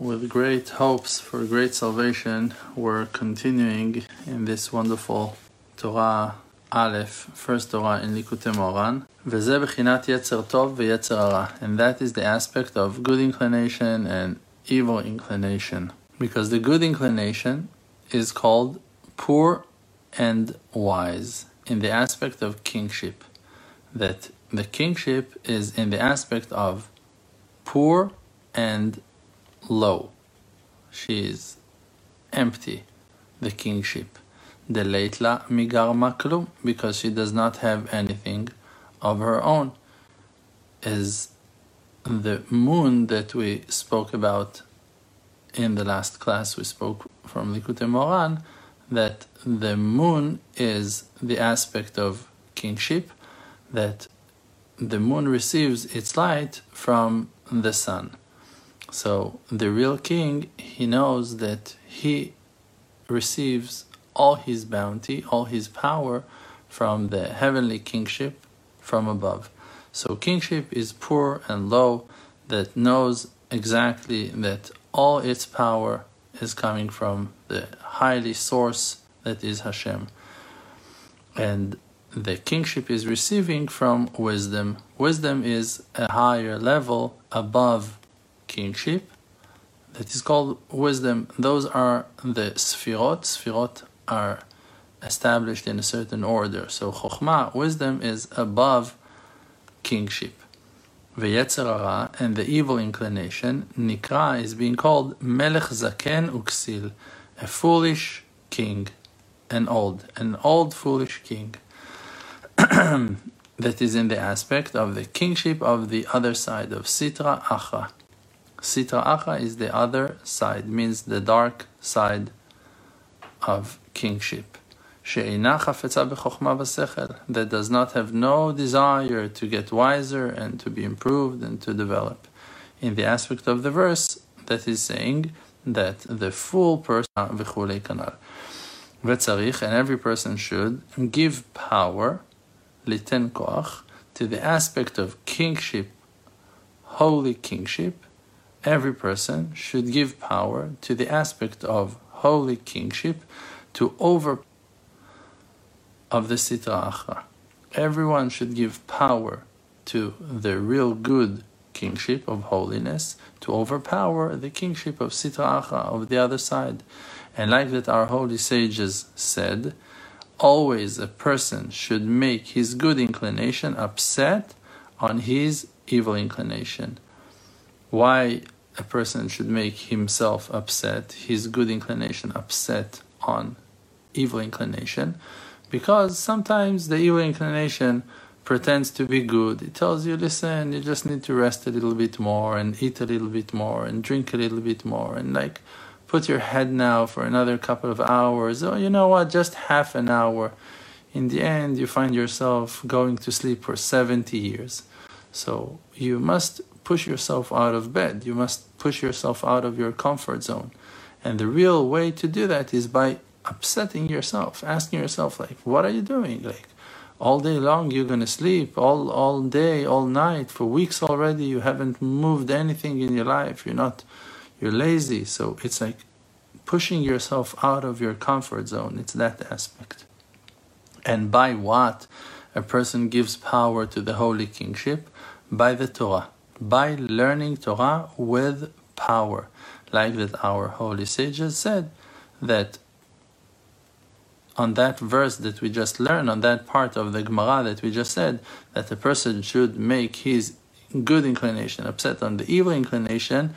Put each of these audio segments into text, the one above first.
with great hopes for great salvation, we're continuing in this wonderful Torah Aleph, first Torah in Likutei Moharan. and that is the aspect of good inclination and evil inclination. Because the good inclination is called poor and wise in the aspect of kingship. That the kingship is in the aspect of poor and low. She is empty, the kingship. The leitla migar maklum, because she does not have anything of her own. Is the moon that we spoke about in the last class, we spoke from Likutei Moharan that the moon is the aspect of kingship, that the moon receives its light from the sun. So the real king, he knows that he receives all his bounty, all his power from the heavenly kingship from above. So kingship is poor and low that knows exactly that all its power is coming from the highly source that is Hashem. And the kingship is receiving from wisdom. Wisdom is a higher level above kingship that is called wisdom. Those are the sfirot. Sfirot are established in a certain order. So chokhmah, wisdom, is above kingship. V'yetzer and the evil inclination, nikra, is being called melech zaken uksil, a foolish king, an old, an old foolish king. that is in the aspect of the kingship of the other side of Sitra Achra. Sitra Achra is the other side, means the dark side of kingship. That does not have no desire to get wiser and to be improved and to develop. In the aspect of the verse, that is saying that the full person, and every person should give power to the aspect of kingship, holy kingship, every person should give power to the aspect of holy kingship to over of the Sitra Achra. Everyone should give power to the real good kingship of holiness to overpower the kingship of Sitra Achra of the other side. And like that our holy sages said, always a person should make his good inclination upset on his evil inclination. Why a person should make himself upset, his good inclination upset on evil inclination? Because sometimes the evil inclination pretends to be good. It tells you, listen, you just need to rest a little bit more and eat a little bit more and drink a little bit more and like put your head now for another couple of hours. Oh, you know what? Just half an hour. In the end, you find yourself going to sleep for 70 years. So you must push yourself out of bed. You must push yourself out of your comfort zone. And the real way to do that is by upsetting yourself, asking yourself, like, what are you doing? Like, all day long you're going to sleep all all day all night for weeks already you haven't moved anything in your life you're not you're lazy. So it's like pushing yourself out of your comfort zone. It's that aspect. And by what a person gives power to the holy kingship? By the Torah. By learning Torah with power. Like that our holy sages said that on that verse that we just learned, on that part of the Gemara that we just said, that a person should make his good inclination upset on the evil inclination,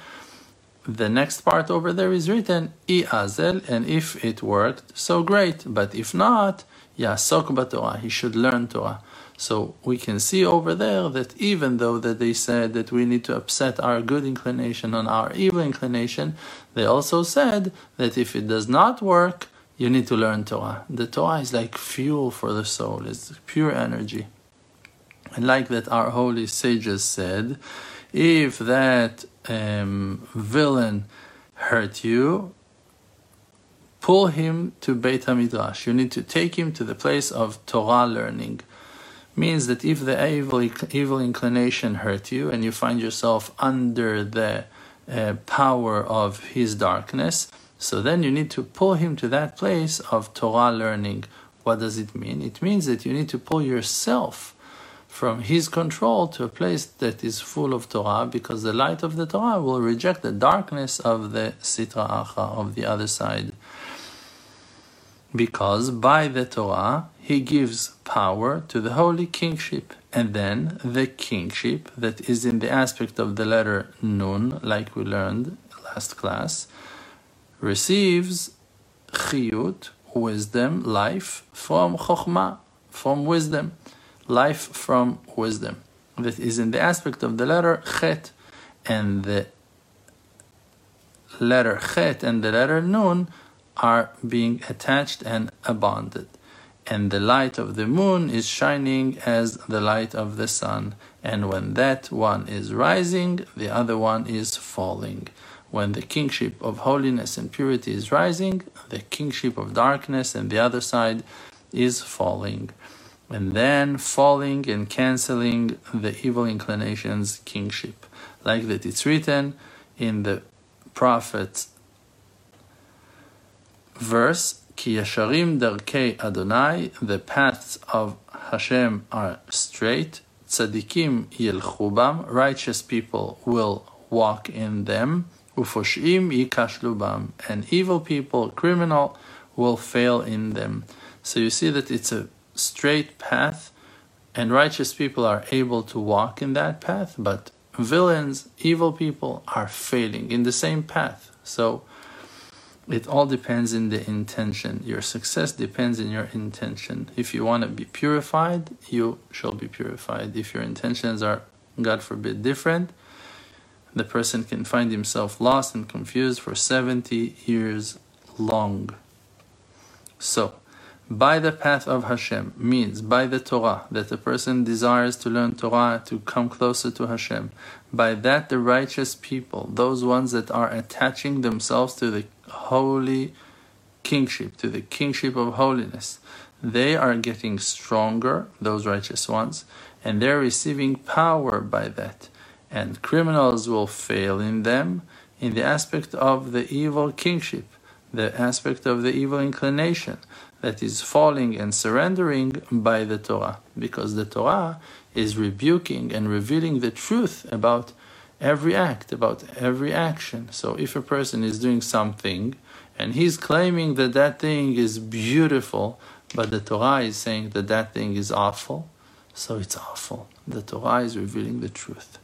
the next part over there is written azel, and if it worked, so great. But if not, yasok b'Torah, he should learn Torah. So we can see over there that even though that they said that we need to upset our good inclination on our evil inclination, they also said that if it does not work, you need to learn Torah. The Torah is like fuel for the soul, it's pure energy. And like that our holy sages said, if that um, villain hurt you, pull him to Beit HaMidrash. You need to take him to the place of Torah learning. Means that if the evil, evil inclination hurt you and you find yourself under the uh, power of his darkness. So then you need to pull him to that place of Torah learning. What does it mean? It means that you need to pull yourself from his control to a place that is full of Torah because the light of the Torah will reject the darkness of the Sitra Achra, of the other side. Because by the Torah, he gives power to the holy kingship and then the kingship that is in the aspect of the letter Nun, like we learned last class, receives chiyut, wisdom, life from chokhmah, from wisdom, life from wisdom. That is in the aspect of the letter chet, and the letter chet and the letter nun are being attached and bonded and the light of the moon is shining as the light of the sun. And when that one is rising, the other one is falling. When the kingship of holiness and purity is rising, the kingship of darkness and the other side is falling. And then falling and canceling the evil inclinations' kingship. Like that it's written in the prophet's verse Ki yasharim darkei Adonai, the paths of Hashem are straight. Tzadikim yelchubam, righteous people will walk in them. Ufoshim yikashlubam, and evil people, criminal, will fail in them. So you see that it's a straight path, and righteous people are able to walk in that path, but villains, evil people are failing in the same path. So it all depends in the intention. Your success depends in your intention. If you want to be purified, you shall be purified. If your intentions are, God forbid, different, the person can find himself lost and confused for 70 years long. So, by the path of Hashem means by the Torah that the person desires to learn Torah to come closer to Hashem. By that, the righteous people, those ones that are attaching themselves to the holy kingship, to the kingship of holiness, they are getting stronger, those righteous ones, and they're receiving power by that. And criminals will fail in them in the aspect of the evil kingship, the aspect of the evil inclination that is falling and surrendering by the Torah, because the Torah is rebuking and revealing the truth about every act, about every action. So if a person is doing something and he's claiming that that thing is beautiful, but the Torah is saying that that thing is awful, so it's awful. The Torah is revealing the truth.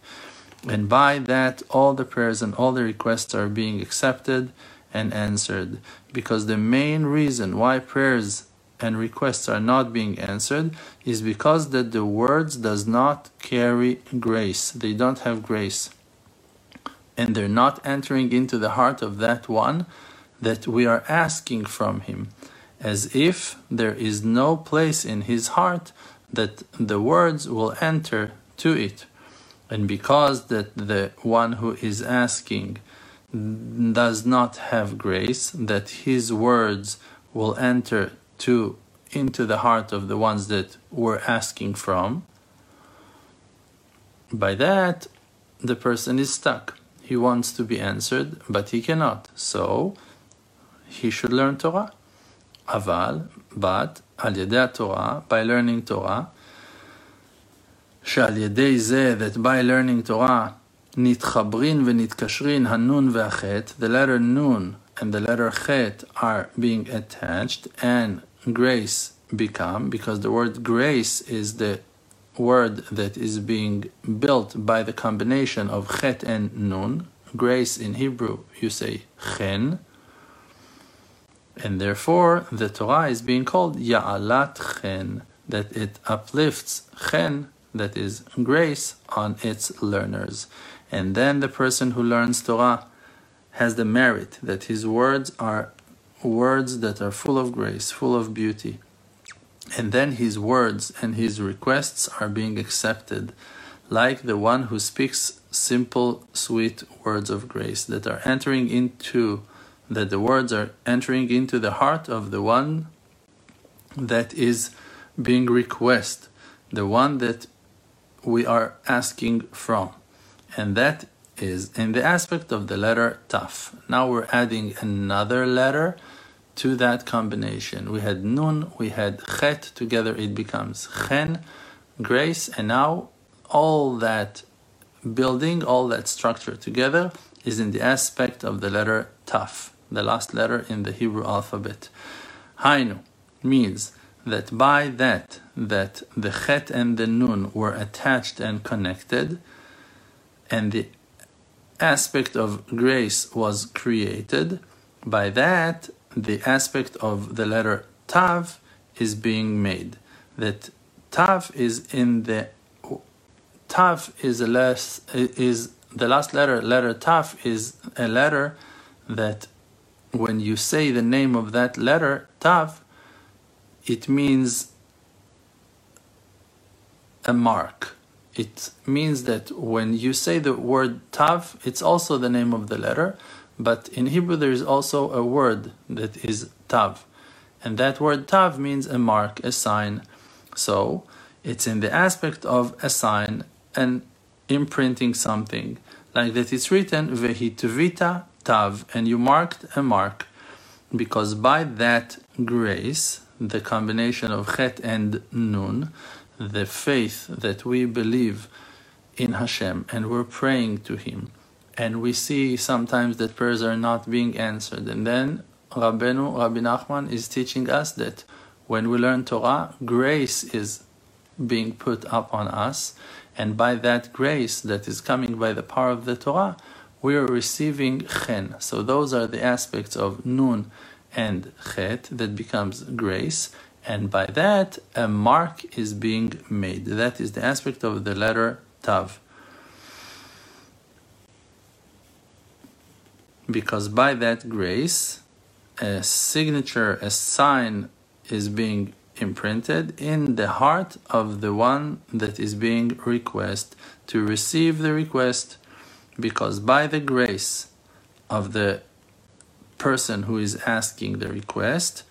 And by that, all the prayers and all the requests are being accepted and answered. Because the main reason why prayers and requests are not being answered is because that the words does not carry grace. They don't have grace. And they're not entering into the heart of that one that we are asking from him, as if there is no place in his heart that the words will enter to it. And because that the one who is asking does not have grace, that his words will enter to into the heart of the ones that we're asking from, by that the person is stuck. He wants to be answered, but he cannot. So he should learn Torah. Aval, but al yedei Torah, by learning Torah, שעל ידי זה, that by learning Torah, נתחברין ונתקשרין הנון והחטא, the letter nun and the letter chet are being attached, and grace become, because the word grace is the word that is being built by the combination of chet and nun. Grace in Hebrew, you say chen. And therefore, the Torah is being called Ya'alat Chen, that it uplifts Chen, that is grace, on its learners. And then the person who learns Torah has the merit that his words are words that are full of grace, full of beauty. And then his words and his requests are being accepted, like the one who speaks simple, sweet words of grace that are entering into, that the words are entering into the heart of the one that is being requested, the one that we are asking from. And that is in the aspect of the letter taf. Now we're adding another letter to that combination. We had nun, we had chet, together it becomes chen, grace, and now all that building, all that structure together is in the aspect of the letter taf, the last letter in the Hebrew alphabet. Hainu means that by that, that the chet and the nun were attached and connected, and the aspect of grace was created, by that the aspect of the letter tav is being made. That tav is in the tav is a less is the last letter letter tav is a letter that when you say the name of that letter tav it means a mark it means that when you say the word tav it's also the name of the letter but in Hebrew, there is also a word that is tav. And that word tav means a mark, a sign. So it's in the aspect of a sign and imprinting something. Like that it's written, Vehituvita tav, and you marked a mark. Because by that grace, the combination of chet and nun, the faith that we believe in Hashem and we're praying to Him and we see sometimes that prayers are not being answered. And then Rabbeinu, Rabbi Nachman is teaching us that when we learn Torah, grace is being put up on us, and by that grace that is coming by the power of the Torah, we are receiving chen. So those are the aspects of nun and chet that becomes grace, and by that a mark is being made. That is the aspect of the letter tav. Because by that grace, a signature, a sign is being imprinted in the heart of the one that is being request to receive the request because by the grace of the person who is asking the request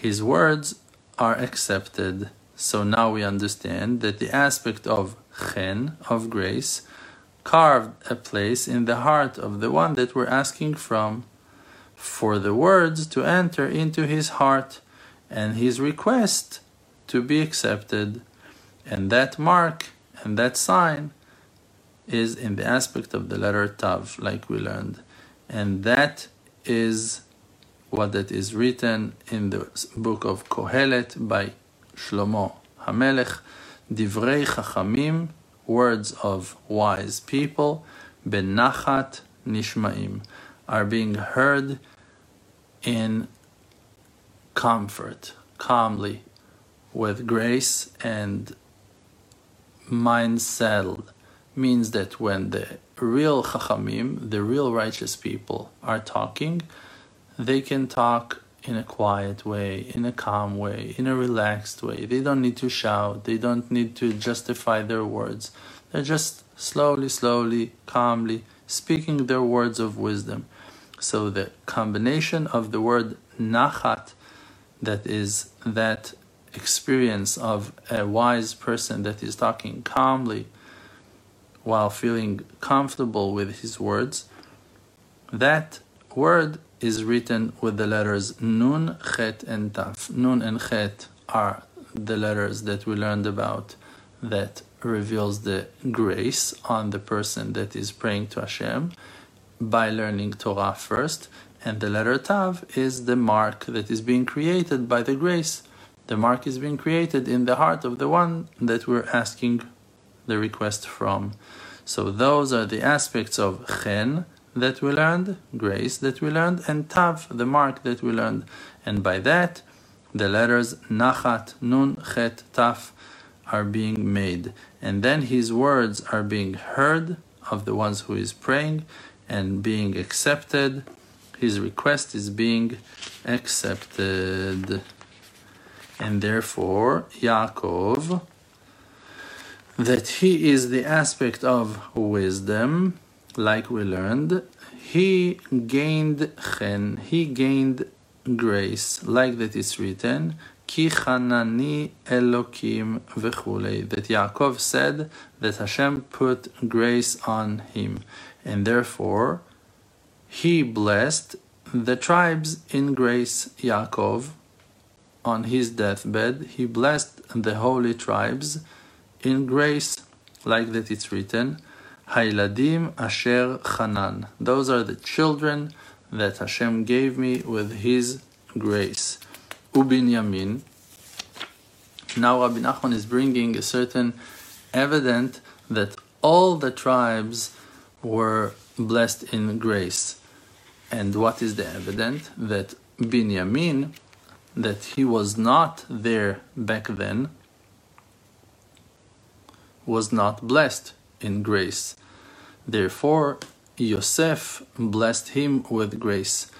his words are accepted. So now we understand that the aspect of chen of grace carved a place in the heart of the one that we're asking from for the words to enter into his heart and his request to be accepted. And that mark and that sign is in the aspect of the letter Tav, like we learned. And that is what that is written in the book of Kohelet by Shlomo Hamelech, Divrei Chachamim words of wise people, benachat nishmaim, are being heard in comfort, calmly, with grace and mind settled. Means that when the real chachamim, the real righteous people, are talking, they can talk in a quiet way, in a calm way, in a relaxed way. They don't need to shout, they don't need to justify their words. They're just slowly, slowly, calmly speaking their words of wisdom. So the combination of the word nachat, that is that experience of a wise person that is talking calmly while feeling comfortable with his words, that word is written with the letters Nun, Chet, and Taf. Nun and Chet are the letters that we learned about that reveals the grace on the person that is praying to Hashem by learning Torah first. And the letter Tav is the mark that is being created by the grace. The mark is being created in the heart of the one that we're asking the request from. So those are the aspects of Chen, that we learned, grace that we learned, and tav, the mark that we learned. And by that, the letters nachat, nun, chet, taf are being made. And then his words are being heard of the ones who is praying and being accepted. His request is being accepted. And therefore, Yaakov, that he is the aspect of wisdom, like we learned, he gained chen, he gained grace, like that is written, Ki chanani Elokim v'chulei, that Yaakov said that Hashem put grace on him, and therefore he blessed the tribes in grace. Yaakov, on his deathbed, he blessed the holy tribes in grace, like that it's written, Hailadim Asher Chanan. Those are the children that Hashem gave me with His grace. Ubin Yamin. Now Rabbi Nachman is bringing a certain evidence that all the tribes were blessed in grace. And what is the evidence? That Binyamin, that he was not there back then, was not blessed in grace. Therefore, Yosef blessed him with grace.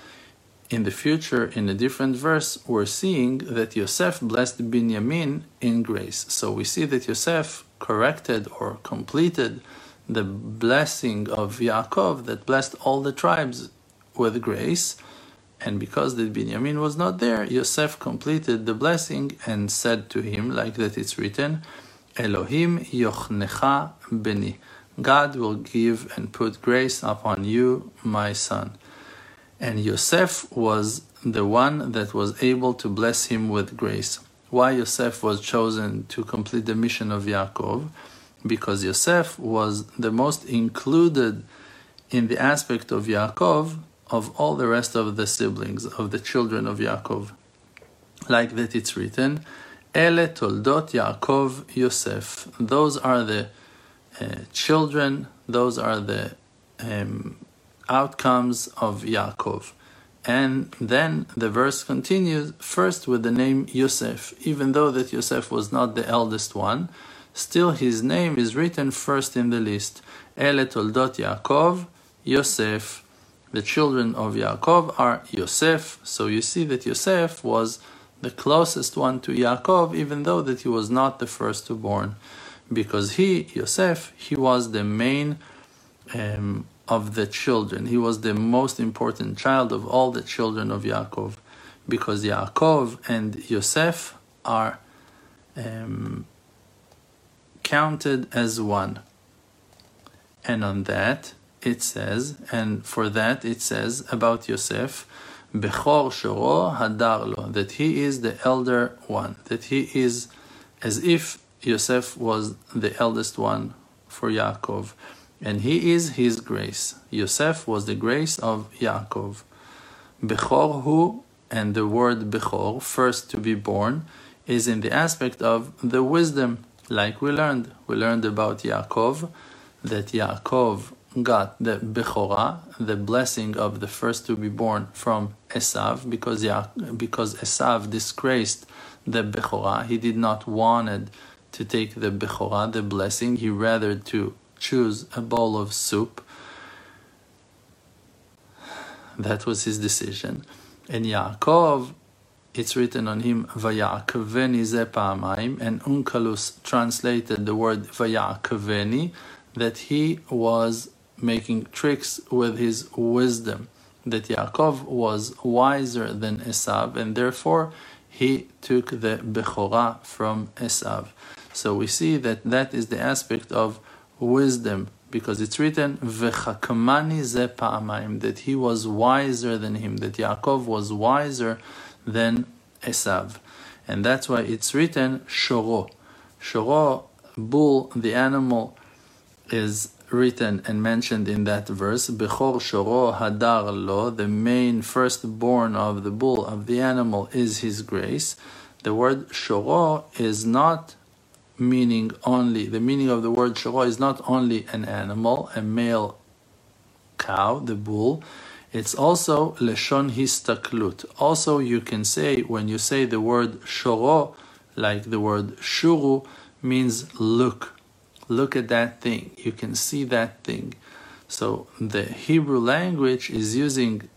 In the future, in a different verse, we're seeing that Yosef blessed Binyamin in grace. So we see that Yosef corrected or completed the blessing of Yaakov that blessed all the tribes with grace. And because the Binyamin was not there, Yosef completed the blessing and said to him, like that it's written, Elohim yochnecha beni. God will give and put grace upon you, my son. And Yosef was the one that was able to bless him with grace. Why Yosef was chosen to complete the mission of Yaakov? Because Yosef was the most included in the aspect of Yaakov of all the rest of the siblings, of the children of Yaakov. Like that it's written, Ele toldot Yaakov Yosef. Those are the uh, children, those are the um, outcomes of Yaakov. And then the verse continues first with the name Yosef. Even though that Yosef was not the eldest one, still his name is written first in the list. Ele toldot Yaakov, Yosef. The children of Yaakov are Yosef. So you see that Yosef was the closest one to Yaakov, even though that he was not the first to born because he, Yosef, he was the main um, of the children. He was the most important child of all the children of Yaakov, because Yaakov and Yosef are um, counted as one. And on that it says, and for that it says about Yosef, Bechor Shoro Hadarlo, that he is the elder one, that he is as if Yosef was the eldest one for Yaakov, and he is his grace. Yosef was the grace of Yaakov. Bechor hu, and the word Bechor, first to be born, is in the aspect of the wisdom, like we learned. We learned about Yaakov, that Yaakov got the Bechorah, the blessing of the first to be born from Esav, because, Ya- because Esav disgraced the Bechorah. He did not wanted to take the Bechorah, the blessing. He rather to choose a bowl of soup. That was his decision. And Yaakov, it's written on him, Vayakaveni ze pa'amayim, and Onkelos translated the word Vayakaveni, that he was making tricks with his wisdom, that Yaakov was wiser than Esav, and therefore he took the Bechorah from Esav. So we see that that is the aspect of wisdom because it's written v'chakamani ze pa'amayim that he was wiser than him that Yaakov was wiser than Esav and that's why it's written shoro shoro bull the animal is written and mentioned in that verse bechor shoro hadar lo the main firstborn of the bull of the animal is his grace the word shoro is not meaning only, the meaning of the word shoro is not only an animal, a male cow, the bull, it's also leshon histaklut. Also, you can say, when you say the word shoro, like the word shuru, means look. Look at that thing. You can see that thing. So the Hebrew language is using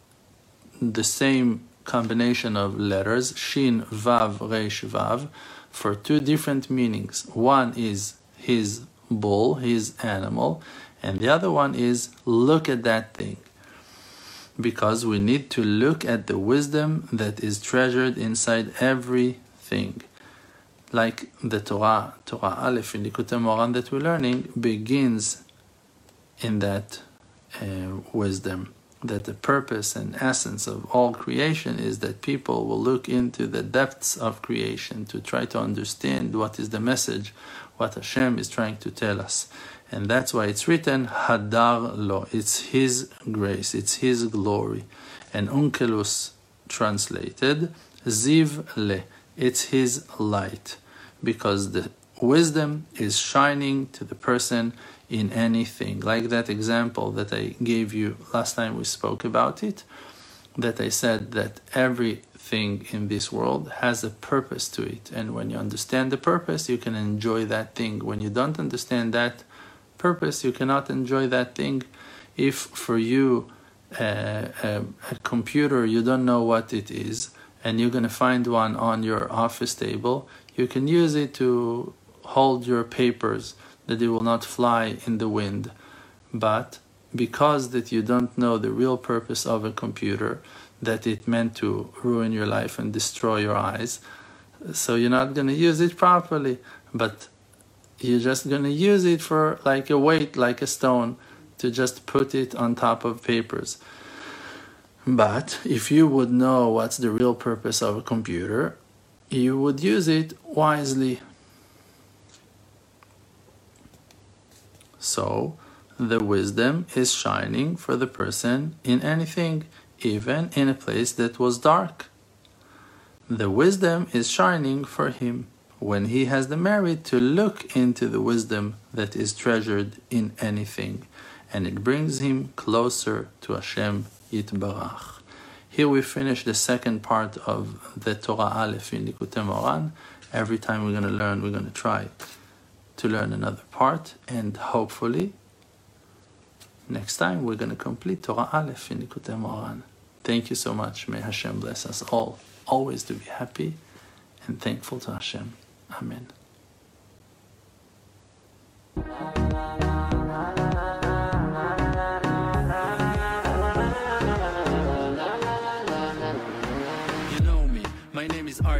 the same combination of letters, shin, vav, resh, vav, for two different meanings. One is his bull, his animal, and the other one is look at that thing. because we need to look at the wisdom that is treasured inside everything. Like the Torah, Torah Aleph in Likutei Moharan that we're learning begins in that uh, wisdom that the purpose and essence of all creation is that people will look into the depths of creation to try to understand what is the message, what Hashem is trying to tell us. And that's why it's written Hadar Lo. It's His grace, it's His glory. And Onkelos translated Ziv Le. It's His light. Because the wisdom is shining to the person in anything. Like that example that I gave you last time we spoke about it, that I said that everything in this world has a purpose to it. And when you understand the purpose, you can enjoy that thing. When you don't understand that purpose, you cannot enjoy that thing. If for you, uh, a, a computer, you don't know what it is, and you're going to find one on your office table, you can use it to hold your papers that they will not fly in the wind. But because that you don't know the real purpose of a computer, that it meant to ruin your life and destroy your eyes, so you're not going to use it properly. But you're just going to use it for like a weight, like a stone, to just put it on top of papers. But if you would know what's the real purpose of a computer, you would use it wisely So the wisdom is shining for the person in anything, even in a place that was dark. The wisdom is shining for him when he has the merit to look into the wisdom that is treasured in anything, and it brings him closer to Hashem Yitbarach. Here we finish the second part of the Torah Aleph in Likutei Moharan. Every time we're going to learn, we're going to try to learn another part and hopefully next time we're going to complete Torah Aleph in Likutei Moharan. Thank you so much. May Hashem bless us all, always to be happy and thankful to Hashem. Amen.